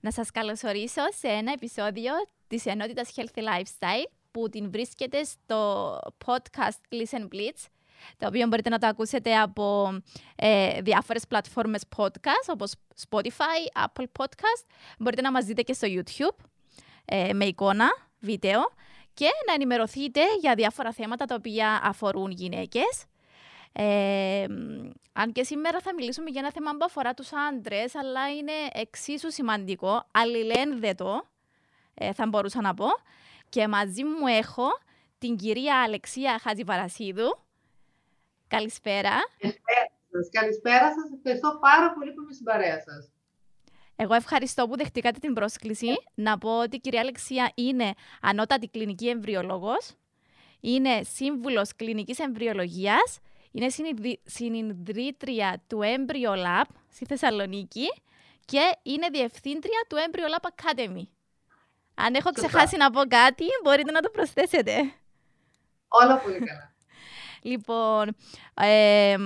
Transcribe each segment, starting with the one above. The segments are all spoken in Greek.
Να σας καλωσορίσω σε ένα επεισόδιο της ενότητας Healthy Lifestyle που την βρίσκεται στο podcast Listen Blitz το οποίο μπορείτε να το ακούσετε από ε, διάφορες πλατφόρμες podcast όπως Spotify, Apple Podcast. Μπορείτε να μας δείτε και στο YouTube ε, με εικόνα, βίντεο και να ενημερωθείτε για διάφορα θέματα τα οποία αφορούν γυναίκες. Ε, αν και σήμερα θα μιλήσουμε για ένα θέμα που αφορά τους άντρες, αλλά είναι εξίσου σημαντικό, αλληλένδετο, ε, θα μπορούσα να πω. Και μαζί μου έχω την κυρία Αλεξία Χατζηπαρασίδου. Καλησπέρα. Καλησπέρα σας. Ευχαριστώ πάρα πολύ που είμαι στην παρέα σας. Εγώ ευχαριστώ που δεχτήκατε την πρόσκληση. Να πω ότι η κυρία Αλεξία είναι ανώτατη κλινική εμβριολόγος, είναι σύμβουλος κλινικής εμβριολογίας, είναι συνειδητρία του Embryo Lab στη Θεσσαλονίκη και είναι διευθύντρια του Embryo Lab Academy. Αν έχω ξεχάσει να πω κάτι, μπορείτε να το προσθέσετε. Όλα πολύ καλά. λοιπόν, ε,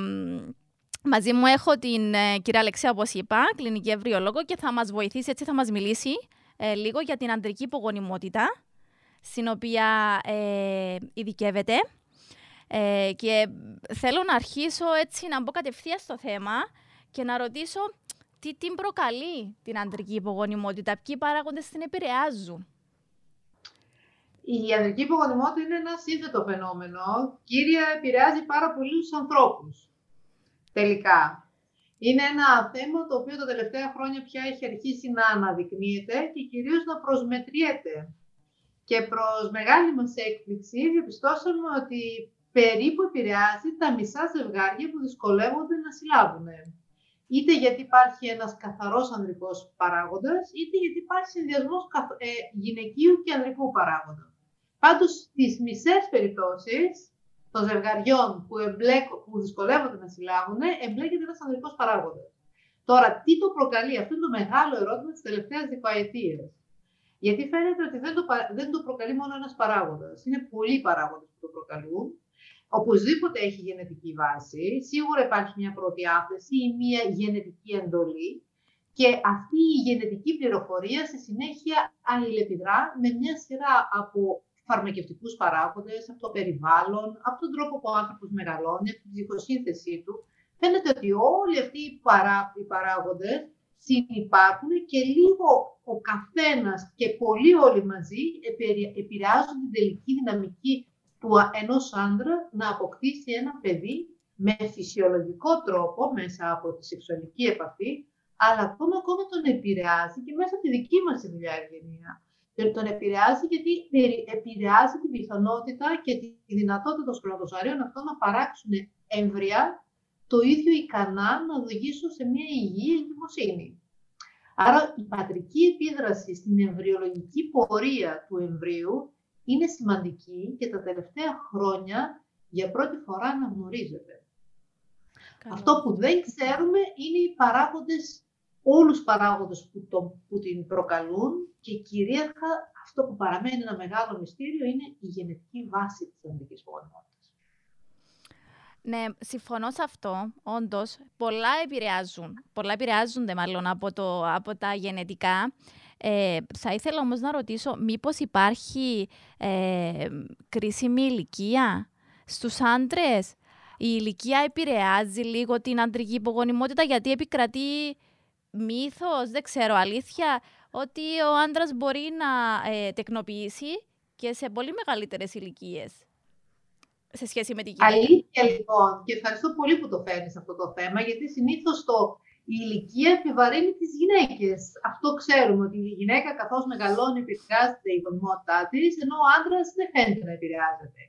μαζί μου έχω την ε, κυρία Αλεξία, όπως είπα, κλινική ευρυολόγο και θα μας βοηθήσει, έτσι θα μας μιλήσει ε, λίγο για την αντρική υπογονιμότητα, στην οποία ε, ειδικεύεται. Ε, και θέλω να αρχίσω έτσι να μπω κατευθείαν στο θέμα και να ρωτήσω τι την προκαλεί την αντρική υπογονιμότητα, ποιοι παράγοντες την επηρεάζουν; Η ανδρική υπογονιμότητα είναι ένα σύνθετο φαινόμενο. Κύρια, επηρεάζει πάρα πολλούς ανθρώπους. Τελικά. Είναι ένα θέμα το οποίο τα τελευταία χρόνια πια έχει αρχίσει να αναδεικνύεται και κυρίως να προσμετριέται. Και προς μεγάλη μας έκπληξη διαπιστώσαμε ότι περίπου επηρεάζει τα μισά ζευγάρια που δυσκολεύονται να συλλάβουν. Είτε γιατί υπάρχει ένας καθαρός ανδρικός παράγοντας, είτε γιατί υπάρχει συνδυασμός ε, γυναικείου και ανδρικού παράγοντα. Πάντως, στις μισές περιπτώσεις των ζευγαριών που, εμπλέκω, που δυσκολεύονται να συλλάβουν, εμπλέκεται ένας ανδρικός παράγοντας. Τώρα, τι το προκαλεί, αυτό είναι το μεγάλο ερώτημα της τελευταίας δεκαετίας. Γιατί φαίνεται ότι δεν το, δεν το προκαλεί μόνο ένας παράγοντας. Είναι πολλοί παράγοντες που το προκαλούν. Οπωσδήποτε έχει γενετική βάση. Σίγουρα υπάρχει μια προδιάθεση ή μια γενετική εντολή. Και αυτή η γενετική πληροφορία στη συνέχεια αλληλεπιδρά με μια σειρά από φαρμακευτικούς παράγοντες, από το περιβάλλον, από τον τρόπο που ο άνθρωπος μεγαλώνει, από την ψυχοσύνθεσή του. Φαίνεται ότι όλοι αυτοί οι, παρά, οι παράγοντες συνυπάρχουν και λίγο ο καθένας και πολλοί όλοι μαζί επηρεάζουν την τελική δυναμική του ενός άντρα να αποκτήσει ένα παιδί με φυσιολογικό τρόπο μέσα από τη σεξουαλική επαφή, αλλά ακόμα, ακόμα τον επηρεάζει και μέσα από τη δική μας δουλειά ευγενία. Τον επηρεάζει γιατί επηρεάζει την πιθανότητα και τη δυνατότητα των σπερματοζαρίων αυτών να παράξουν έμβρια το ίδιο ικανά να οδηγήσουν σε μια υγιή εγκυμοσύνη. Άρα η πατρική επίδραση στην εμβριολογική πορεία του εμβρίου είναι σημαντική και τα τελευταία χρόνια για πρώτη φορά αναγνωρίζεται. Αυτό που δεν ξέρουμε είναι οι παράγοντες, όλους τους παράγοντες που, το, που την προκαλούν και κυρίαρχα αυτό που παραμένει ένα μεγάλο μυστήριο είναι η γενετική βάση της αντικής γονιμότητας. Ναι, συμφωνώ σε αυτό. Όντως, πολλά επηρεάζουν. Πολλά επηρεάζονται μάλλον από, το, από τα γενετικά. Ε, θα ήθελα όμως να ρωτήσω, μήπως υπάρχει ε, κρίσιμη ηλικία στους άντρες; Η ηλικία επηρεάζει λίγο την αντρική υπογονιμότητα γιατί επικρατεί μύθος, δεν ξέρω, αλήθεια, ότι ο άντρας μπορεί να ε, τεκνοποιήσει και σε πολύ μεγαλύτερες ηλικίες σε σχέση με την γυναίκα. Αλήθεια λοιπόν, και ευχαριστώ πολύ που το φέρνεις αυτό το θέμα, γιατί συνήθως το η ηλικία επιβαρύνει τις γυναίκες. Αυτό ξέρουμε ότι η γυναίκα καθώς μεγαλώνει επηρεάζεται η γονιμότητά της, ενώ ο άντρας δεν φαίνεται να επηρεάζεται.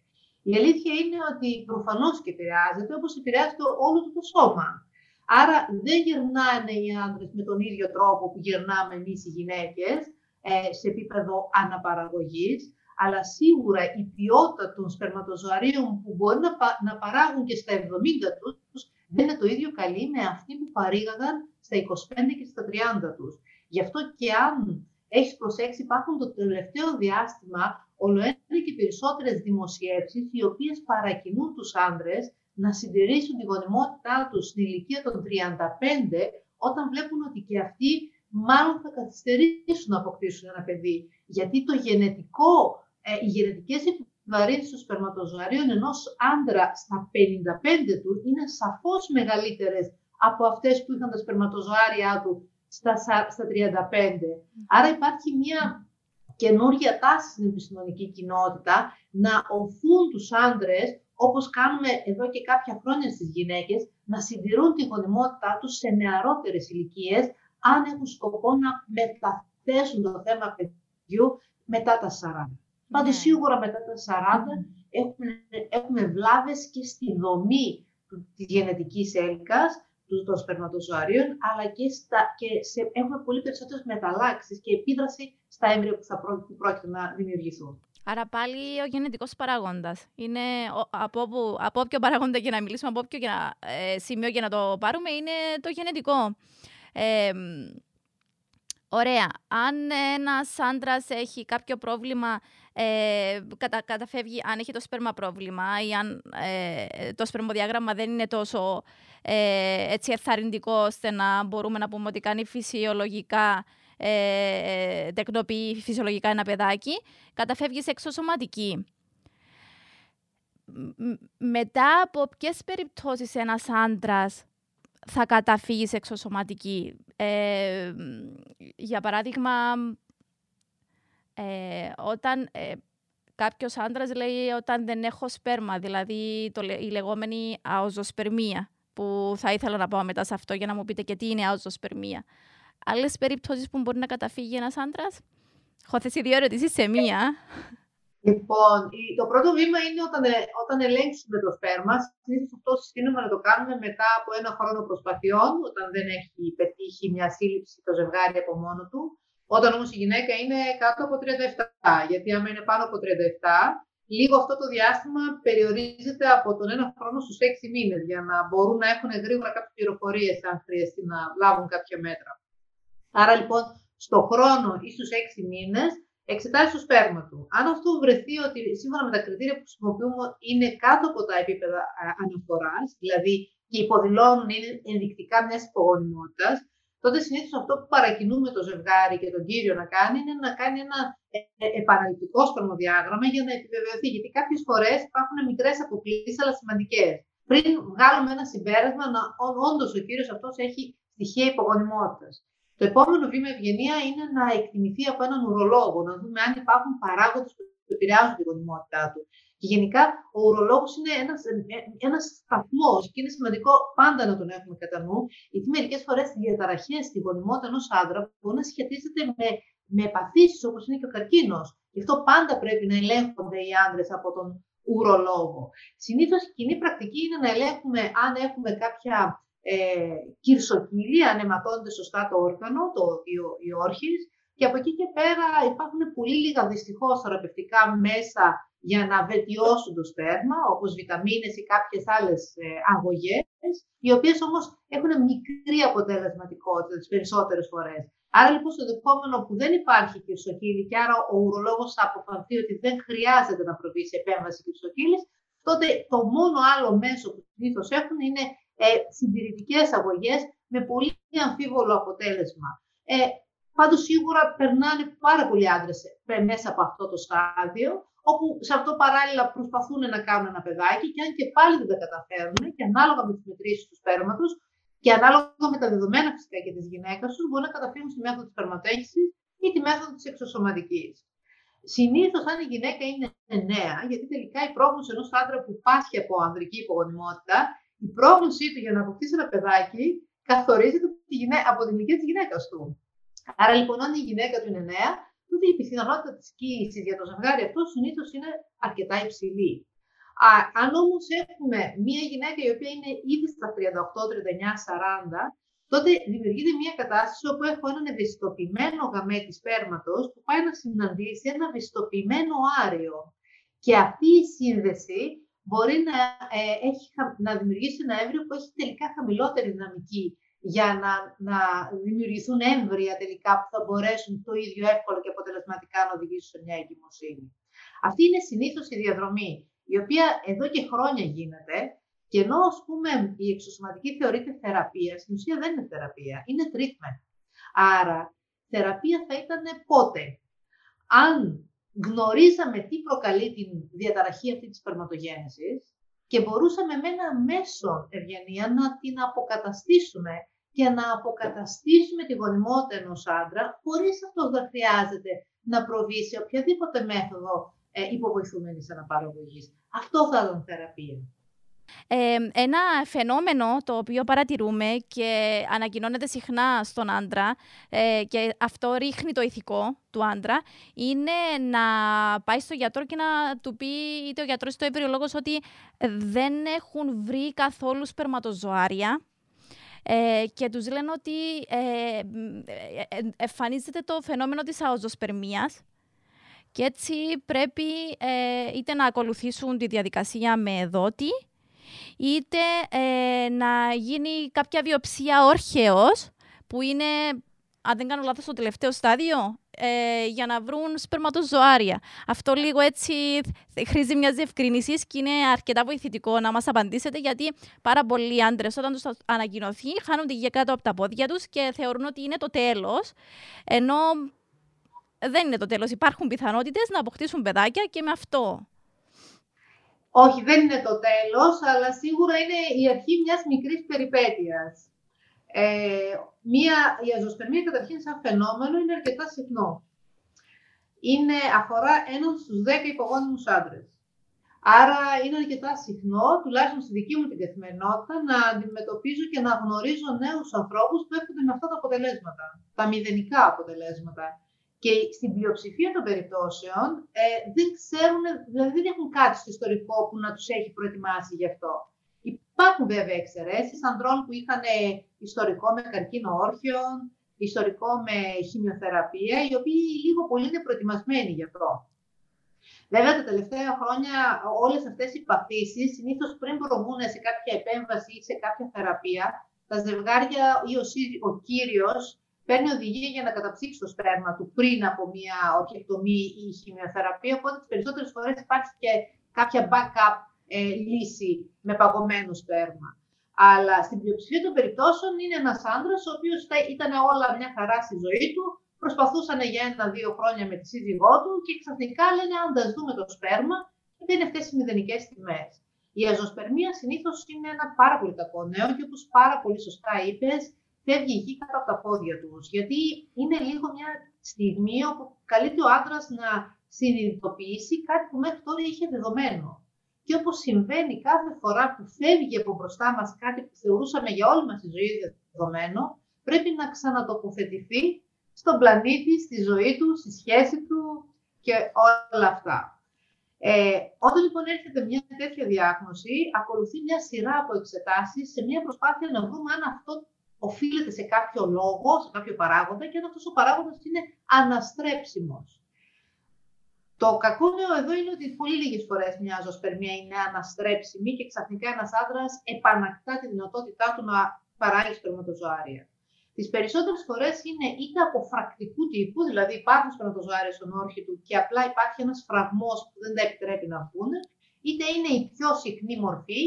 Η αλήθεια είναι ότι προφανώς και επηρεάζεται, όπως επηρεάζεται όλο το, το σώμα. Άρα δεν γυρνάνε οι άντρες με τον ίδιο τρόπο που γυρνάμε εμείς οι γυναίκες ε, σε επίπεδο αναπαραγωγής, αλλά σίγουρα η ποιότητα των σπερματοζωαρίων που μπορεί να, να παράγουν και στα 70 τους δεν είναι το ίδιο καλή με αυτή που παρήγαγαν στα 25 και στα 30 τους. Γι' αυτό και αν έχεις προσέξει υπάρχουν το τελευταίο διάστημα ολοένα και περισσότερες δημοσιεύσεις οι οποίες παρακινούν τους άντρες να συντηρήσουν τη γονιμότητά τους στην ηλικία των 35 όταν βλέπουν ότι και αυτοί μάλλον θα καθυστερήσουν να αποκτήσουν ένα παιδί. Γιατί το γενετικό, ε, οι γενετικές επιβαρύνσεις των σπερματοζωαρίων ενός άντρα στα 55 του είναι σαφώς μεγαλύτερες από αυτές που είχαν τα σπερματοζωάρια του στα, στα 35. Άρα υπάρχει μια καινούργια τάση στην επιστημονική κοινότητα να οθούν τους άντρες, όπως κάνουμε εδώ και κάποια χρόνια στις γυναίκες, να συντηρούν τη γονιμότητά τους σε νεαρότερες ηλικίες, αν έχουν σκοπό να μεταθέσουν το θέμα παιδιού μετά τα 40. Πάντως ναι. σίγουρα μετά τα 40 έχουμε, έχουμε βλάβες και στη δομή της γενετικής έλικας, των σπερματοζωαρίων, αλλά και, στα, και σε, έχουμε πολύ περισσότερες μεταλλάξεις και επίδραση στα έμβρια που, θα που πρόκειται να δημιουργηθούν. Άρα πάλι ο γενετικός παράγοντας. Είναι από, που, από όποιο παράγοντα και να μιλήσουμε, από όποιο και να, ε, σημείο και να το πάρουμε, είναι το γενετικό. Ε, ωραία. Αν ένας άντρας έχει κάποιο πρόβλημα, ε, κατα, καταφεύγει, αν έχει το σπέρμα πρόβλημα ή αν ε, το σπερμοδιάγραμμα δεν είναι τόσο ε, έτσι εθαρρυντικό ώστε να μπορούμε να πούμε ότι κάνει φυσιολογικά ε, τεκνοποιεί φυσιολογικά ένα παιδάκι, καταφεύγει σε εξωσωματική. Μετά από ποιες περιπτώσεις ένας άντρας θα καταφύγει σε εξωσωματική; Ε, για παράδειγμα, ε, όταν ε, κάποιος άντρας λέει όταν δεν έχω σπέρμα, δηλαδή το, η λεγόμενη αοζοσπερμία που θα ήθελα να πάω μετά σε αυτό για να μου πείτε και τι είναι αοζοσπερμία. Άλλες περιπτώσεις που μπορεί να καταφύγει ένας άντρας. Έχω θέσει δύο ερωτήσει σε μία. Λοιπόν, το πρώτο βήμα είναι όταν, ε, όταν ελέγξουμε το σπέρμα. Συνήθως αυτό συστήνουμε να το κάνουμε μετά από ένα χρόνο προσπαθειών, όταν δεν έχει πετύχει μια σύλληψη το ζευγάρι από μόνο του. Όταν όμως η γυναίκα είναι κάτω από 37, γιατί άμα είναι πάνω από 37, λίγο αυτό το διάστημα περιορίζεται από τον ένα χρόνο στους έξι μήνες για να μπορούν να έχουν γρήγορα κάποιες πληροφορίες αν χρειαστεί να λάβουν κάποια μέτρα. Άρα λοιπόν στο χρόνο ή στους έξι μήνες εξετάζει το σπέρμα του. Αν αυτό βρεθεί ότι σύμφωνα με τα κριτήρια που χρησιμοποιούμε είναι κάτω από τα επίπεδα αναφοράς, δηλαδή και υποδηλώνουν είναι ενδεικτικά μιας υπογονιμότητας, τότε συνήθως αυτό που παρακινούμε το ζευγάρι και τον κύριο να κάνει είναι να κάνει ένα ε, ε, επαναληπτικό σπερμοδιάγραμμα για να επιβεβαιωθεί. Γιατί κάποιες φορές υπάρχουν μικρές αποκλήσεις, αλλά σημαντικές. Πριν βγάλουμε ένα συμπέρασμα να όντως ο κύριος αυτός έχει στοιχεία υπογονιμότητας. Το επόμενο βήμα ευγενία είναι να εκτιμηθεί από έναν ουρολόγο, να δούμε αν υπάρχουν παράγοντες που επηρεάζουν την γονιμότητά του. Και γενικά ο ουρολόγος είναι ένας ένας σταθμός και είναι σημαντικό πάντα να τον έχουμε κατά νου, γιατί μερικές φορές οι διαταραχές στη γονιμότητα ενός άντρα μπορεί να σχετίζεται με, με παθήσει όπως είναι και ο καρκίνος. Γι' αυτό πάντα πρέπει να ελέγχονται οι άντρες από τον ουρολόγο. Συνήθως η κοινή πρακτική είναι να ελέγχουμε αν έχουμε κάποια ε, κυρσοκύλη, αν αιματώνεται σωστά το όργανο, το, η, όρχης, και από εκεί και πέρα υπάρχουν πολύ λίγα δυστυχώς θεραπευτικά μέσα για να βελτιώσουν το σπέρμα, όπως βιταμίνες ή κάποιες άλλες ε, αγωγές, οι οποίες όμως έχουν μικρή αποτελεσματικότητα τις περισσότερες φορές. Άρα λοιπόν στο δεχόμενο που δεν υπάρχει κυρσοκύλη και άρα ο ουρολόγος θα αποφανθεί ότι δεν χρειάζεται να προβεί σε επέμβαση κυρσοκύλης, τότε το μόνο άλλο μέσο που συνήθως έχουν είναι ε, συντηρητικές αγωγές με πολύ αμφίβολο αποτέλεσμα. Ε, Πάντως σίγουρα περνάνε πάρα πολλοί άντρες ε, μέσα από αυτό το στάδιο όπου σε αυτό παράλληλα προσπαθούν να κάνουν ένα παιδάκι και αν και πάλι δεν τα καταφέρουν και ανάλογα με τις μετρήσεις του σπέρματος και ανάλογα με τα δεδομένα φυσικά και της γυναίκας τους μπορεί να καταφέρουν στη μέθοδο της σπερματέγησης ή τη μέθοδο της εξωσωματικής. Συνήθως, αν η γυναίκα είναι νέα, γιατί τελικά η πρόγνωση ενός άντρα που πάσχει από ανδρική υπογονιμότητα, η πρόγνωσή του για να αποκτήσει ένα παιδάκι καθορίζεται από την ηλικία της γυναίκας του. Άρα λοιπόν, αν η γυναίκα του είναι νέα, τότε η πιθανότητα της κοίησης για το ζευγάρι αυτό συνήθως είναι αρκετά υψηλή. Α, αν όμως έχουμε μία γυναίκα η οποία είναι ήδη στα 38, 39, 40, τότε δημιουργείται μία κατάσταση όπου έχω έναν ευαισθητοποιημένο γαμέτη σπέρματος που πάει να συναντήσει ένα ευαισθητοποιημένο άριο. Και αυτή η σύνδεση μπορεί να, ε, έχει, να δημιουργήσει ένα έμβριο που έχει τελικά χαμηλότερη δυναμική για να, να δημιουργηθούν έμβρια τελικά που θα μπορέσουν το ίδιο εύκολα και αποτελεσματικά να οδηγήσουν σε μια εγκυμοσύνη. Αυτή είναι συνήθως η διαδρομή, η οποία εδώ και χρόνια γίνεται και ενώ ας πούμε η εξωσωματική θεωρείται θεραπεία, στην ουσία δεν είναι θεραπεία, είναι treatment. Άρα, θεραπεία θα ήταν πότε; Αν γνωρίζαμε τι προκαλεί την διαταραχή αυτή της σπερματογέννησης και μπορούσαμε με ένα μέσο ευγενία να την αποκαταστήσουμε και να αποκαταστήσουμε τη γονιμότητα ενός άντρα, χωρίς αυτό να χρειάζεται να προβεί σε οποιαδήποτε μέθοδο ε, υποβοηθούμενης αναπαραγωγής. Αυτό θα ήταν θεραπεία. Ε, ένα φαινόμενο το οποίο παρατηρούμε και ανακοινώνεται συχνά στον άντρα ε, και αυτό ρίχνει το ηθικό του άντρα είναι να πάει στο γιατρό και να του πει είτε ο γιατρός είτε ο ευρυολόγος ότι δεν έχουν βρει καθόλου σπερματοζωάρια ε, και τους λένε ότι ε, ε, εμφανίζεται το φαινόμενο της αοζοσπερμίας και έτσι πρέπει είτε να ακολουθήσουν τη διαδικασία με δότη είτε να γίνει κάποια βιοψία όρχεος που είναι, αν δεν κάνω λάθος, το τελευταίο στάδιο ε, για να βρουν σπερματοζωάρια. Αυτό λίγο έτσι χρήζει μιας διευκρινήση και είναι αρκετά βοηθητικό να μας απαντήσετε, γιατί πάρα πολλοί άντρες, όταν τους ανακοινωθεί, χάνουν τη γη κάτω από τα πόδια τους και θεωρούν ότι είναι το τέλος. Ενώ δεν είναι το τέλος. Υπάρχουν πιθανότητες να αποκτήσουν παιδάκια και με αυτό. Όχι, δεν είναι το τέλος, αλλά σίγουρα είναι η αρχή μιας μικρής περιπέτειας. Ε, μία, η αζωσπερμία καταρχήν σαν φαινόμενο είναι αρκετά συχνό. Είναι, αφορά έναν στους 10 υπογόνιμους άντρες. Άρα είναι αρκετά συχνό, τουλάχιστον στη δική μου την καθημερινότητα, να αντιμετωπίζω και να γνωρίζω νέους ανθρώπους που έρχονται με αυτά τα αποτελέσματα, τα μηδενικά αποτελέσματα. Και στην πλειοψηφία των περιπτώσεων ε, δεν ξέρουν, δηλαδή δεν έχουν κάτι στο ιστορικό που να τους έχει προετοιμάσει γι' αυτό. Υπάρχουν βέβαια εξαιρέσεις ανδρών που είχαν ιστορικό με καρκίνο όρχιων, ιστορικό με χημειοθεραπεία, οι οποίοι λίγο πολύ είναι προετοιμασμένοι γι' αυτό. Βέβαια, τα τελευταία χρόνια όλες αυτές οι παθήσεις, συνήθως πριν προβούν σε κάποια επέμβαση ή σε κάποια θεραπεία, τα ζευγάρια ή ο, ο κύριος παίρνει οδηγία για να καταψύξει το σπέρμα του πριν από μια ορχεκτομή ή χημειοθεραπεία. Οπότε τις περισσότερες φορές υπάρχει και κάποια backup ε, λύση με παγωμένο σπέρμα. Αλλά στην πλειοψηφία των περιπτώσεων είναι ένας άντρα ο οποίος ήταν όλα μια χαρά στη ζωή του, προσπαθούσαν για ένα-δύο χρόνια με τη σύζυγό του και ξαφνικά λένε: Αν τα δούμε το σπέρμα, δεν είναι αυτές οι μηδενικές τιμές. Η αζωσπερμία συνήθως είναι ένα πάρα πολύ κακό νέο και όπως πάρα πολύ σωστά είπες, φεύγει η γη κάτω από τα πόδια τους. Γιατί είναι λίγο μια στιγμή όπου καλείται ο άντρας να συνειδητοποιήσει κάτι που μέχρι τώρα είχε δεδομένο. Και όπως συμβαίνει κάθε φορά που φεύγει από μπροστά μας κάτι που θεωρούσαμε για όλη μας τη ζωή δεδομένο, πρέπει να ξανατοποθετηθεί στον πλανήτη, στη ζωή του, στη σχέση του και όλα αυτά. Ε, όταν λοιπόν έρχεται μια τέτοια διάγνωση, ακολουθεί μια σειρά από εξετάσεις σε μια προσπάθεια να βρούμε αν αυτό οφείλεται σε κάποιο λόγο, σε κάποιο παράγοντα και αν αυτός ο παράγοντας είναι αναστρέψιμος. Το κακό νέο εδώ είναι ότι πολύ λίγες φορές μια ζωοσπερμία είναι αναστρέψιμη και ξαφνικά ένας άντρας επανακτά τη δυνατότητά του να παράγει σπερματοζωάρια. Τις περισσότερες φορές είναι είτε από φρακτικού τύπου, δηλαδή υπάρχουν σπερματοζωάρια στον όρχη του και απλά υπάρχει ένας φραγμός που δεν τα επιτρέπει να βγουν, είτε είναι η πιο συχνή μορφή,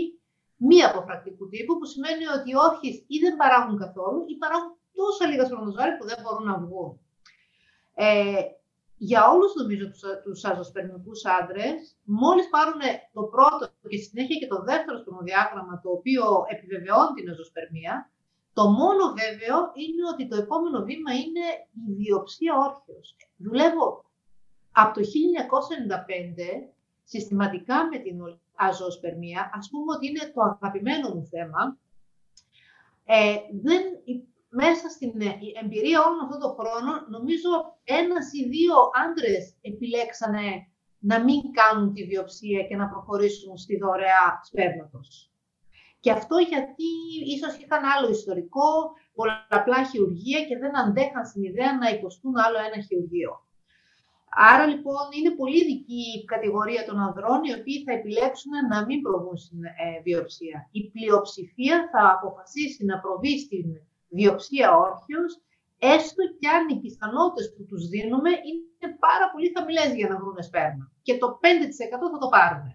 μη αποφρακτικού τύπου, που σημαίνει ότι οι όρχε ή δεν παράγουν καθόλου ή παράγουν τόσα λίγα σπερματοζωάρια που δεν μπορούν να βγουν. Ε, για όλους νομίζω τους, τους αζωσπερμικούς άντρες, μόλις πάρουν το πρώτο και συνέχεια και το δεύτερο σπερμοδιάγραμμα το οποίο επιβεβαιώνει την αζωσπερμία, το μόνο βέβαιο είναι ότι το επόμενο βήμα είναι η βιοψία όρθιος. Δουλεύω από το 1995 συστηματικά με την αζωσπερμία, ας πούμε ότι είναι το αγαπημένο μου θέμα, ε, δεν μέσα στην ε, εμπειρία όλων αυτών των χρόνων, νομίζω ένας ή δύο άντρες επιλέξανε να μην κάνουν τη βιοψία και να προχωρήσουν στη δωρεά σπέρματος. Και αυτό γιατί ίσως είχαν άλλο ιστορικό, πολλαπλά χειρουργία και δεν αντέχαν στην ιδέα να υποστούν άλλο ένα χειρουργείο. Άρα λοιπόν είναι πολύ ειδική η κατηγορία των ανδρών οι οποίοι θα επιλέξουν να μην προβούν στην ε, βιοψία. Η πλειοψηφία θα αποφασίσει να προβεί στην διοψία όρχιος, έστω κι αν οι πιθανότητες που τους δίνουμε είναι πάρα πολύ χαμηλές για να βρουν σπέρμα. Και το 5% θα το πάρουν.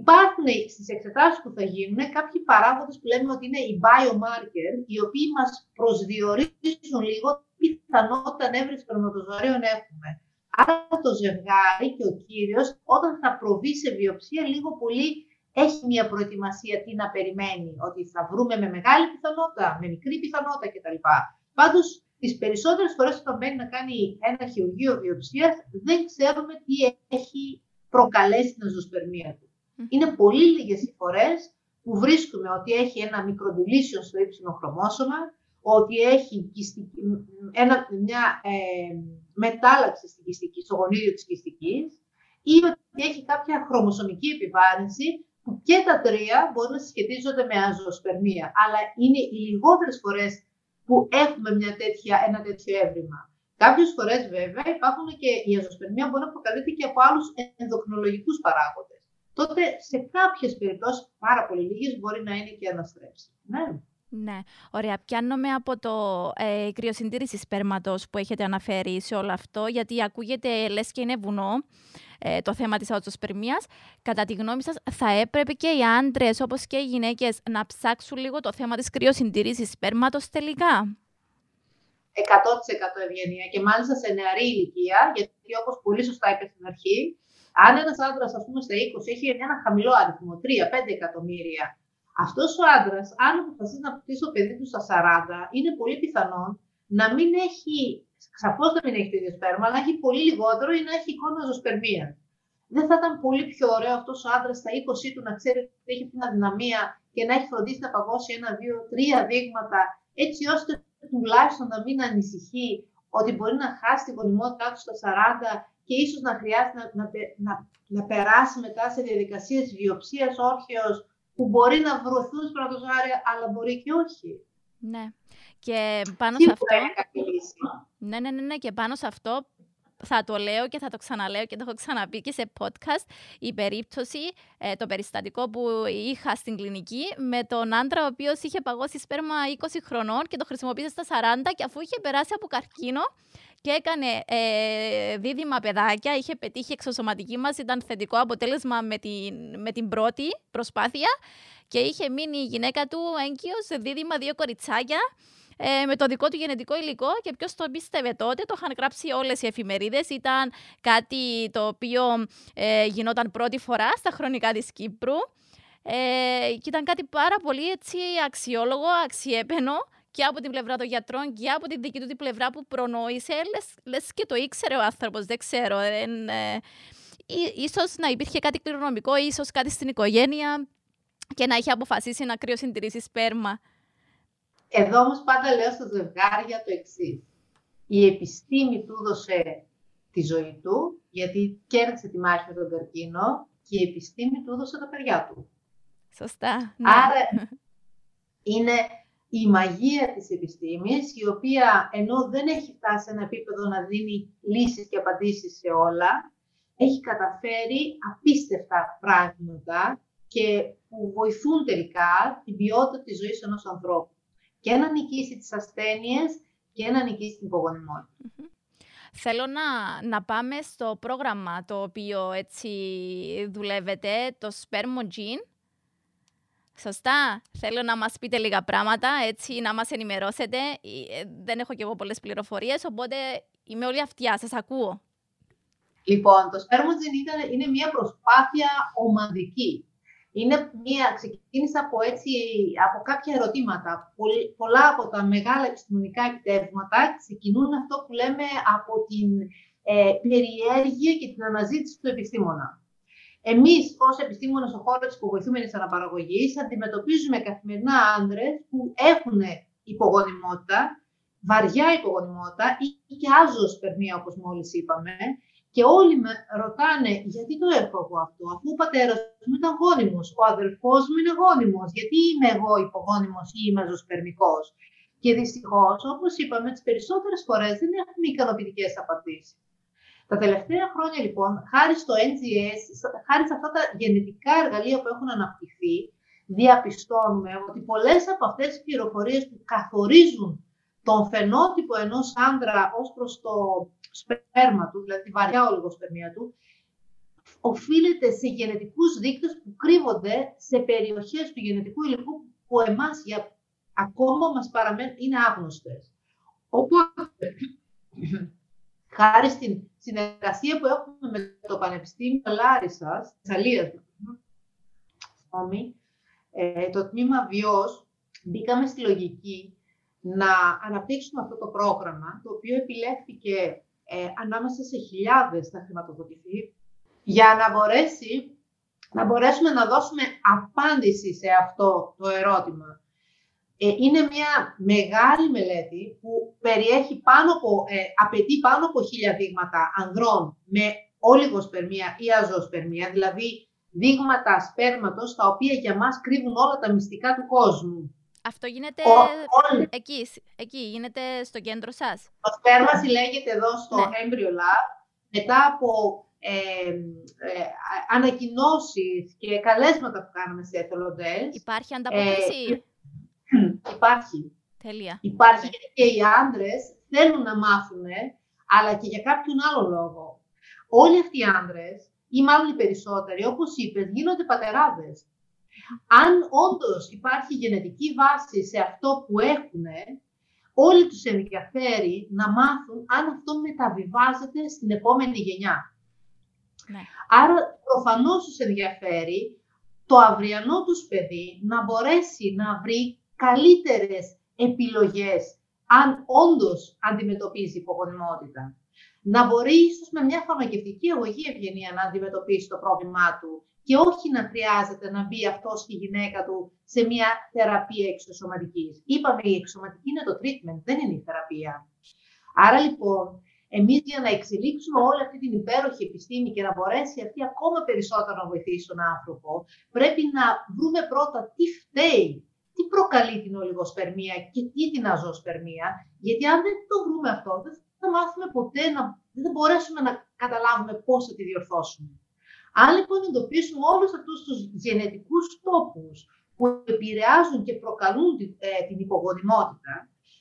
Υπάρχουν στις εξετάσεις που θα γίνουν κάποιοι παράγοντες που λέμε ότι είναι οι biomarker, οι οποίοι μας προσδιορίζουν λίγο πιθανότητα ανέβρεση σπερματοζωρίων έχουμε. Άρα το ζευγάρι και ο κύριος όταν θα προβεί σε βιοψία λίγο πολύ έχει μια προετοιμασία τι να περιμένει, ότι θα βρούμε με μεγάλη πιθανότητα, με μικρή πιθανότητα κτλ. Πάντως, τις περισσότερες φορές όταν μπαίνει να κάνει ένα χειρουργείο βιοψίας, δεν ξέρουμε τι έχει προκαλέσει την αζωσπερμία του. Είναι πολύ λίγες οι φορές που βρίσκουμε ότι έχει ένα μικροδιλήσιο στο ύψινο χρωμόσωμα, ότι έχει ένα, μια ε, μετάλλαξη στην κυστική, στο γονίδιο της κυστικής ή ότι έχει κάποια χρωμοσωμική επιβάρυνση που και τα τρία μπορεί να συσχετίζονται με αζωσπερμία. Αλλά είναι οι λιγότερες φορές που έχουμε μια τέτοια, ένα τέτοιο έβριμα. Κάποιες φορές, βέβαια, υπάρχουν και η αζωσπερμία μπορεί να προκαλείται και από άλλους ενδοκρινολογικούς παράγοντες. Τότε σε κάποιες περιπτώσεις, πάρα πολύ λίγες, μπορεί να είναι και αναστρέψει. Ναι. Ναι, ωραία. Πιάνομαι από το ε, κρυοσυντήρησης σπέρματος που έχετε αναφέρει σε όλο αυτό, γιατί ακούγεται λες και είναι βουνό ε, το θέμα της αυτοσπερμίας. Κατά τη γνώμη σας, θα έπρεπε και οι άντρες, όπως και οι γυναίκες, να ψάξουν λίγο το θέμα της κρυοσυντήρησης σπέρματος τελικά; 100% ευγενία και μάλιστα σε νεαρή ηλικία, γιατί όπως πολύ σωστά είπες στην αρχή, αν ένας άντρας, ας πούμε, στα 20 έχει ένα χαμηλό αριθμό, 3-5 εκατομμύρια, αυτός ο άντρας, αν αποφασίσει να αποκτήσει το παιδί του στα 40, είναι πολύ πιθανόν να μην έχει, σαφώς να μην έχει το ίδιο σπέρμα, αλλά να έχει πολύ λιγότερο ή να έχει εικόνα ζωοσπερμία. Δεν θα ήταν πολύ πιο ωραίο αυτός ο άντρας στα 20 του να ξέρει ότι έχει την αδυναμία και να έχει φροντίσει να παγώσει ένα, δύο, τρία δείγματα, έτσι ώστε τουλάχιστον να μην ανησυχεί ότι μπορεί να χάσει την γονιμότητά του στα 40 και ίσως να χρειάζεται να, να, να, να περάσει μετά σε διαδικασίες βιοψίας όρχεως που μπορεί να βρεθούν σπρατοζάρια, αλλά μπορεί και όχι. Ναι. Και πάνω σε αυτό... Ναι, ναι, ναι, ναι, και πάνω σε αυτό θα το λέω και θα το ξαναλέω και το έχω ξαναπεί και σε podcast, η περίπτωση, ε, το περιστατικό που είχα στην κλινική με τον άντρα ο οποίος είχε παγώσει σπέρμα 20 χρονών και το χρησιμοποίησε στα 40 και αφού είχε περάσει από καρκίνο και έκανε ε, δίδυμα παιδάκια, είχε πετύχει εξωσωματική μας, ήταν θετικό αποτέλεσμα με την, με την πρώτη προσπάθεια και είχε μείνει η γυναίκα του έγκυος σε δίδυμα δύο κοριτσάκια ε, με το δικό του γενετικό υλικό και ποιος το πίστευε τότε, το είχαν γράψει όλες οι εφημερίδες. Ήταν κάτι το οποίο ε, γινόταν πρώτη φορά στα χρονικά της Κύπρου. Ε, και ήταν κάτι πάρα πολύ έτσι, αξιόλογο, αξιέπαινο και από την πλευρά των γιατρών και από την δική του την πλευρά που προνόησε. Λες, λες και το ήξερε ο άνθρωπος, δεν ξέρω. Ε, ε, ίσως να υπήρχε κάτι κληρονομικό, ίσως κάτι στην οικογένεια και να είχε αποφασίσει να κρυοσυντηρήσει σπέρμα. Εδώ όμως πάντα λέω στα ζευγάρια το εξής. Η επιστήμη του έδωσε τη ζωή του, γιατί κέρδισε τη μάχη με τον καρκίνο και η επιστήμη του έδωσε τα παιδιά του. Σωστά. Ναι. Άρα είναι η μαγεία της επιστήμης, η οποία ενώ δεν έχει φτάσει σε ένα επίπεδο να δίνει λύσεις και απαντήσεις σε όλα, έχει καταφέρει απίστευτα πράγματα και που βοηθούν τελικά την ποιότητα της ζωής ενός ανθρώπου και να νικήσει τις ασθένειες και να νικήσει την υπογονιμότητα. Θέλω να, να πάμε στο πρόγραμμα το οποίο έτσι δουλεύετε, το Spermogene. Σωστά. Θέλω να μας πείτε λίγα πράγματα, έτσι να μας ενημερώσετε. Ε, δεν έχω κι εγώ πολλές πληροφορίες, οπότε είμαι όλη αυτιά. Σας ακούω. Λοιπόν, το Spermogene είναι μια προσπάθεια ομαδική είναι μια, ξεκίνησα από, έτσι, από κάποια ερωτήματα. πολλά από τα μεγάλα επιστημονικά επιτεύγματα ξεκινούν αυτό που λέμε από την ε, περιέργεια και την αναζήτηση του επιστήμονα. Εμείς ως επιστήμονες στον χώρο της υποβοηθούμενης αναπαραγωγής αντιμετωπίζουμε καθημερινά άνδρες που έχουν υπογονιμότητα, βαριά υπογονιμότητα ή και άζωσπερμία όπως μόλις είπαμε, και όλοι με ρωτάνε γιατί το έχω εγώ αυτό, αφού ο πατέρας μου ήταν γόνιμος, ο αδελφός μου είναι γόνιμος, γιατί είμαι εγώ υπογόνιμος ή είμαι ζωοσπερμικός; Και δυστυχώς, όπως είπαμε, τις περισσότερες φορές δεν έχουμε ικανοποιητικές απαντήσεις. Τα τελευταία χρόνια, λοιπόν, χάρη στο NGS, χάρη σε αυτά τα γενετικά εργαλεία που έχουν αναπτυχθεί, διαπιστώνουμε ότι πολλές από αυτές τις πληροφορίες που καθορίζουν τον φαινότυπο ενός άντρα ως προς το σπέρμα του, δηλαδή τη βαριά ολιγοσπερμία του, οφείλεται σε γενετικούς δείκτες που κρύβονται σε περιοχές του γενετικού υλικού που εμάς για ακόμα μας παραμένουν, είναι άγνωστες. Οπότε, χάρη στην συνεργασία που έχουμε με το Πανεπιστήμιο Λάρισας, Θεσσαλίας, ε, το τμήμα Βιός, μπήκαμε στη λογική να αναπτύξουμε αυτό το πρόγραμμα, το οποίο επιλέχθηκε ε, ανάμεσα σε χιλιάδες θα χρηματοδοτηθεί, για να μπορέσει να μπορέσουμε να δώσουμε απάντηση σε αυτό το ερώτημα. Ε, είναι μια μεγάλη μελέτη που περιέχει πάνω από, ε, απαιτεί πάνω από χίλια δείγματα ανδρών με όλιγοσπερμία ή αζωσπερμία, δηλαδή δείγματα σπέρματος τα οποία για μας κρύβουν όλα τα μυστικά του κόσμου. Αυτό γίνεται εκεί, εκεί, γίνεται στο κέντρο σας; Το σπέρμας συλλέγεται εδώ στο ναι. Embryo Lab μετά από ε, ε, ανακοινώσεις και καλέσματα που κάνουμε σε εθελοντές. Υπάρχει ανταπόκριση; Ε, υπάρχει. Τέλεια. Υπάρχει ναι. γιατί και οι άντρες θέλουν να μάθουν, αλλά και για κάποιον άλλο λόγο. Όλοι αυτοί οι άντρες, ή μάλλον οι περισσότεροι, όπως είπες, γίνονται πατεράδες. Αν όντως υπάρχει γενετική βάση σε αυτό που έχουν, όλοι τους ενδιαφέρει να μάθουν αν αυτό μεταβιβάζεται στην επόμενη γενιά. Ναι. Άρα προφανώς τους ενδιαφέρει το αυριανό τους παιδί να μπορέσει να βρει καλύτερες επιλογές αν όντως αντιμετωπίζει υπογονιμότητα. Να μπορεί ίσως με μια φαρμακευτική αγωγή ευγενία να αντιμετωπίσει το πρόβλημά του και όχι να χρειάζεται να μπει αυτός και η γυναίκα του σε μια θεραπεία εξωσωματικής. Είπαμε η εξωσωματική είναι το treatment, δεν είναι η θεραπεία. Άρα λοιπόν, εμείς για να εξελίξουμε όλη αυτή την υπέροχη επιστήμη και να μπορέσει αυτή ακόμα περισσότερο να βοηθήσει τον άνθρωπο, πρέπει να βρούμε πρώτα τι φταίει τι προκαλεί την ολιγοσπερμία και τι την αζοσπερμία, γιατί αν δεν το βρούμε αυτό, δεν θα μάθουμε ποτέ, να, δεν θα μπορέσουμε να καταλάβουμε πώς θα τη διορθώσουμε. Αν λοιπόν εντοπίσουμε όλους αυτούς τους γενετικούς τόπους που επηρεάζουν και προκαλούν την, ε, την υπογονιμότητα,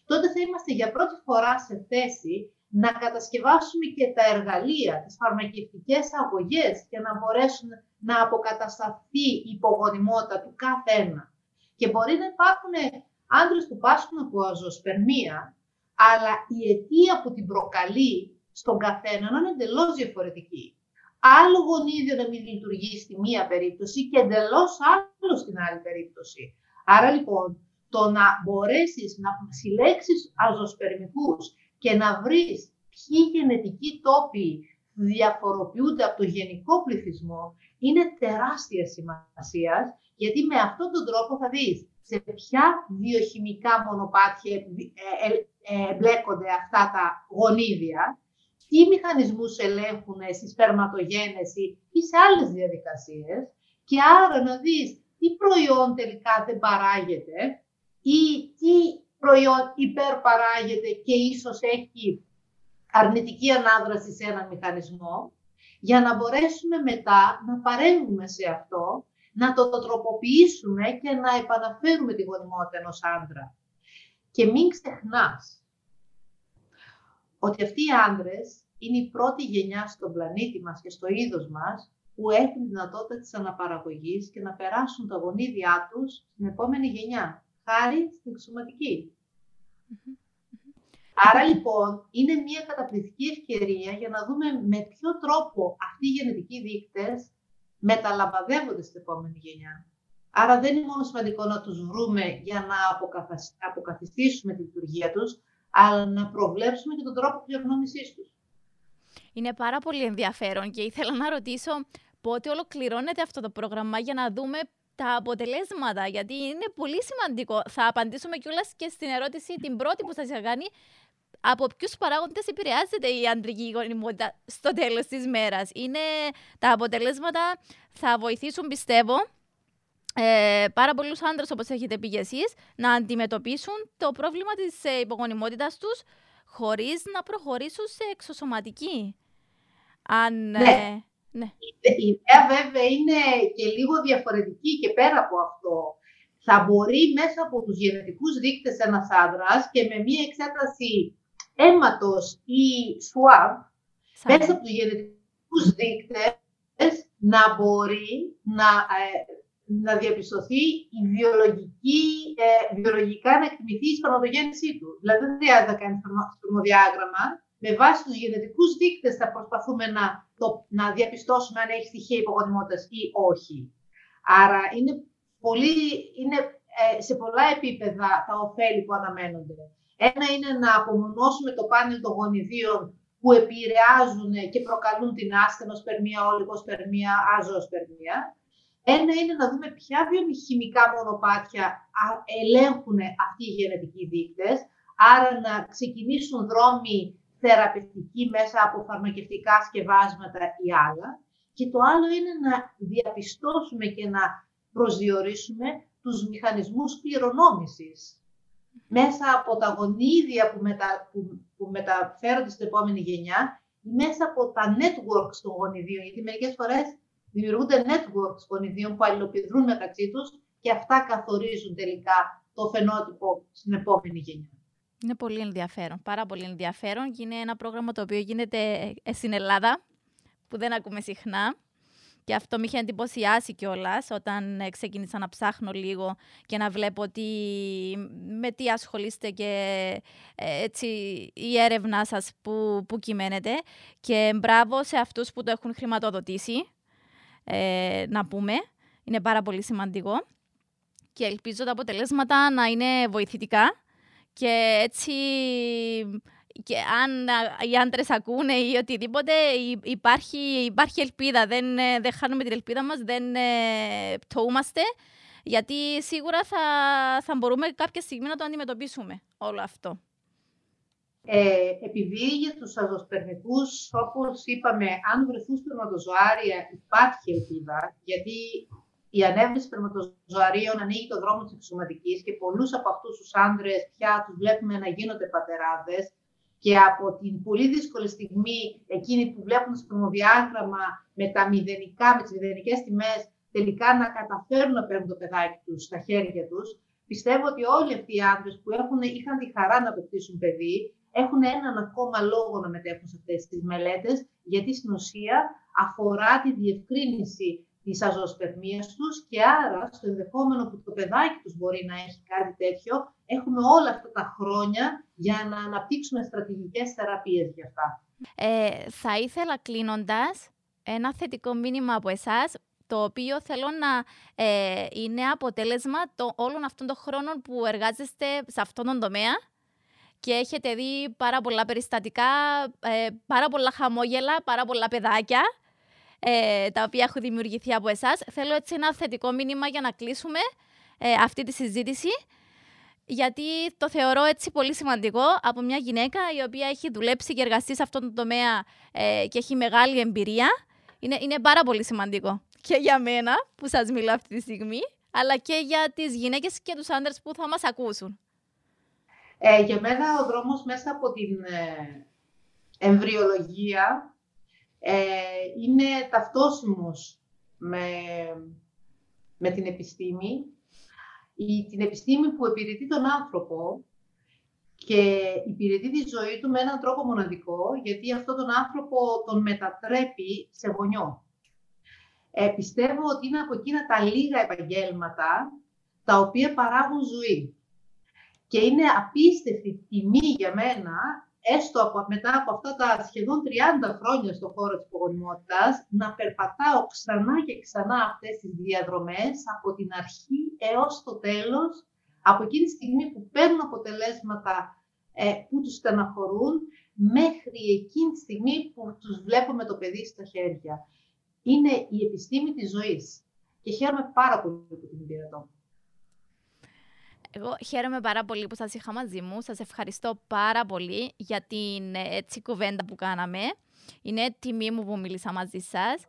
τότε θα είμαστε για πρώτη φορά σε θέση να κατασκευάσουμε και τα εργαλεία, τις φαρμακευτικές αγωγές για να μπορέσουν να αποκατασταθεί η υπογονιμότητα του κάθε ένα. Και μπορεί να υπάρχουν άντρες που πάσχουν από αζωσπερμία, αλλά η αιτία που την προκαλεί στον καθένα είναι εντελώς διαφορετική. Άλλο γονίδιο να μην λειτουργεί στη μία περίπτωση και εντελώς άλλο στην άλλη περίπτωση. Άρα λοιπόν, το να μπορέσεις να συλλέξεις αζωσπερμικούς και να βρεις ποιοι γενετικοί τόποι διαφοροποιούνται από το γενικό πληθυσμό είναι τεράστια σημασία γιατί με αυτόν τον τρόπο θα δεις σε ποια βιοχημικά μονοπάτια ε, ε, ε, εμπλέκονται αυτά τα γονίδια, τι μηχανισμούς ελέγχουν στη σπερματογένεση ή σε άλλες διαδικασίες και άρα να δεις τι προϊόν τελικά δεν παράγεται ή τι προϊόν υπερπαράγεται και ίσως έχει αρνητική ανάδραση σε έναν μηχανισμό, για να μπορέσουμε μετά να παρέμβουμε σε αυτό να το, τροποποιήσουμε και να επαναφέρουμε τη γονιμότητα ενός άντρα. Και μην ξεχνάς ότι αυτοί οι άντρες είναι η πρώτη γενιά στον πλανήτη μας και στο είδος μας που έχουν τη δυνατότητα της αναπαραγωγής και να περάσουν τα γονίδια τους στην επόμενη γενιά, χάρη στην εξωματική. Άρα λοιπόν είναι μια καταπληκτική ευκαιρία για να δούμε με ποιο τρόπο αυτοί οι γενετικοί δείκτες μεταλαμπαδεύονται στην επόμενη γενιά. Άρα δεν είναι μόνο σημαντικό να τους βρούμε για να αποκαθιστήσουμε τη λειτουργία τους, αλλά να προβλέψουμε και τον τρόπο κληρονόμησής τους. Είναι πάρα πολύ ενδιαφέρον και ήθελα να ρωτήσω πότε ολοκληρώνεται αυτό το πρόγραμμα για να δούμε τα αποτελέσματα, γιατί είναι πολύ σημαντικό. Θα απαντήσουμε κιόλας και στην ερώτηση την πρώτη που σας κάνει, από ποιους παράγοντες επηρεάζεται η αντρική γονιμότητα στο τέλος της μέρας. Είναι τα αποτελέσματα θα βοηθήσουν, πιστεύω, ε, πάρα πολλούς άντρε, όπως έχετε πει εσείς, να αντιμετωπίσουν το πρόβλημα της ε, υπογονιμότητας τους χωρίς να προχωρήσουν σε εξωσωματική. Αν, ναι. Ε, ναι. Η ιδέα βέβαια είναι και λίγο διαφορετική και πέρα από αυτό. Θα μπορεί μέσα από τους γενετικούς δείκτες ένας άντρας και με μία εξέταση αίματος ή swab, μέσα από τους γενετικούς δείκτες, να μπορεί να, ε, να διαπιστωθεί η βιολογική, ε, βιολογικά να εκτιμηθεί η σπερματογέννησή του. Δηλαδή δεν χρειάζεται να κάνει σπερμοδιάγραμμα. Με βάση τους γενετικούς δείκτες θα προσπαθούμε να, το, να διαπιστώσουμε αν έχει στοιχεία υπογονιμότητας ή όχι. Άρα είναι, πολύ, είναι ε, σε πολλά επίπεδα τα ωφέλη που αναμένονται. Ένα είναι να απομονώσουμε το πάνελ των γονιδίων που επηρεάζουν και προκαλούν την άσθενοσπερμία, ολιγοσπερμία, αζωσπερμία. Ένα είναι να δούμε ποια βιομηχημικά μονοπάτια ελέγχουν αυτοί οι γενετικοί δείκτες, άρα να ξεκινήσουν δρόμοι θεραπευτικοί μέσα από φαρμακευτικά σκευάσματα ή άλλα. Και το άλλο είναι να διαπιστώσουμε και να προσδιορίσουμε τους μηχανισμούς κληρονόμησης μέσα από τα γονίδια που, μετα, που, που μεταφέρονται στην επόμενη γενιά ή μέσα από τα networks των γονιδίων, γιατί μερικές φορές δημιουργούνται networks γονιδίων που αλληλοπιδρούν μεταξύ τους και αυτά καθορίζουν τελικά το φαινότυπο στην επόμενη γενιά. Είναι πολύ ενδιαφέρον, πάρα πολύ ενδιαφέρον και είναι ένα πρόγραμμα το οποίο γίνεται ε, στην Ελλάδα, που δεν ακούμε συχνά. Και αυτό με είχε εντυπωσιάσει κιόλας όταν ε, ξεκίνησα να ψάχνω λίγο και να βλέπω ότι με τι ασχολείστε και ε, έτσι, η έρευνά σας που, που κυμαίνεται. Και μπράβο σε αυτούς που το έχουν χρηματοδοτήσει, ε, να πούμε. Είναι πάρα πολύ σημαντικό. Και ελπίζω τα αποτελέσματα να είναι βοηθητικά και έτσι και αν οι άντρες ακούνε ή οτιδήποτε, υπάρχει, υπάρχει ελπίδα. Δεν, ε, δεν χάνουμε την ελπίδα μας, δεν ε, πτωούμαστε, γιατί σίγουρα θα, θα μπορούμε κάποια στιγμή να το αντιμετωπίσουμε όλο αυτό. Ε, επειδή για τους αζωσπερμικούς, όπως είπαμε, αν βρεθούν σπερματοζωάρια υπάρχει ελπίδα, γιατί η ανέβρεση σπερματοζωαρίων ανοίγει το δρόμο της εξωματικής και πολλούς από αυτούς τους άντρες πια τους βλέπουμε να γίνονται πατεράδες και από την πολύ δύσκολη στιγμή εκείνη που βλέπουν το σπερμοδιάγραμμα με τα μηδενικά, με τις μηδενικές τιμές, τελικά να καταφέρουν να παίρνουν το παιδάκι τους στα χέρια τους, πιστεύω ότι όλοι αυτοί οι άντρες που έχουν, είχαν τη χαρά να αποκτήσουν παιδί, έχουν έναν ακόμα λόγο να μετέχουν σε αυτές τις μελέτες, γιατί στην ουσία αφορά τη διευκρίνηση της αζωσπερμίας τους και άρα στο ενδεχόμενο που το παιδάκι τους μπορεί να έχει κάτι τέτοιο, έχουμε όλα αυτά τα χρόνια για να αναπτύξουμε στρατηγικές θεραπείες για αυτά. Ε, θα ήθελα κλείνοντας ένα θετικό μήνυμα από εσάς, το οποίο θέλω να ε, είναι αποτέλεσμα το, όλων αυτών των χρόνων που εργάζεστε σε αυτόν τον τομέα και έχετε δει πάρα πολλά περιστατικά, ε, πάρα πολλά χαμόγελα, πάρα πολλά παιδάκια ε, τα οποία έχουν δημιουργηθεί από εσάς. Θέλω έτσι ένα θετικό μήνυμα για να κλείσουμε ε, αυτή τη συζήτηση. Γιατί το θεωρώ έτσι πολύ σημαντικό από μια γυναίκα η οποία έχει δουλέψει και εργαστεί σε αυτόν τον τομέα ε, και έχει μεγάλη εμπειρία. Είναι, είναι πάρα πολύ σημαντικό και για μένα που σας μιλώ αυτή τη στιγμή, αλλά και για τις γυναίκες και τους άντρες που θα μας ακούσουν. Ε, για μένα ο δρόμος μέσα από την ε, εμβριολογία ε, είναι ταυτόσιμος με, με την επιστήμη. Η, την επιστήμη που υπηρετεί τον άνθρωπο και υπηρετεί τη ζωή του με έναν τρόπο μοναδικό, γιατί αυτό τον άνθρωπο τον μετατρέπει σε γονιό. Ε, πιστεύω ότι είναι από εκείνα τα λίγα επαγγέλματα τα οποία παράγουν ζωή. Και είναι απίστευτη τιμή για μένα έστω από, μετά από αυτά τα σχεδόν 30 χρόνια στον χώρο της υπογονιμότητας, να περπατάω ξανά και ξανά αυτές τις διαδρομές από την αρχή έως το τέλος, από εκείνη τη στιγμή που παίρνουν αποτελέσματα ε, που τους στεναχωρούν, μέχρι εκείνη τη στιγμή που τους βλέπω με το παιδί στα χέρια. Είναι η επιστήμη της ζωής και χαίρομαι πάρα πολύ που την υπηρετώ. Εγώ χαίρομαι πάρα πολύ που σας είχα μαζί μου. Σας ευχαριστώ πάρα πολύ για την ε, έτσι κουβέντα που κάναμε. Είναι τιμή μου που μίλησα μαζί σας.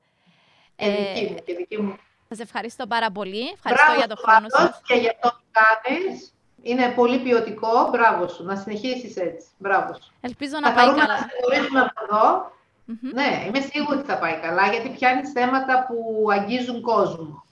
Και δική μου, και δική μου. Σας ευχαριστώ πάρα πολύ. Ευχαριστώ Μπράβο, για το χρόνο σας. και για το που κάνεις. Είναι πολύ ποιοτικό. Μπράβο σου. Να συνεχίσεις έτσι. Μπράβο σου. Ελπίζω να πάει καλά. Να σε από εδώ. Ναι, είμαι σίγουρη ότι θα πάει καλά, γιατί πιάνει θέματα που αγγίζουν κόσμο.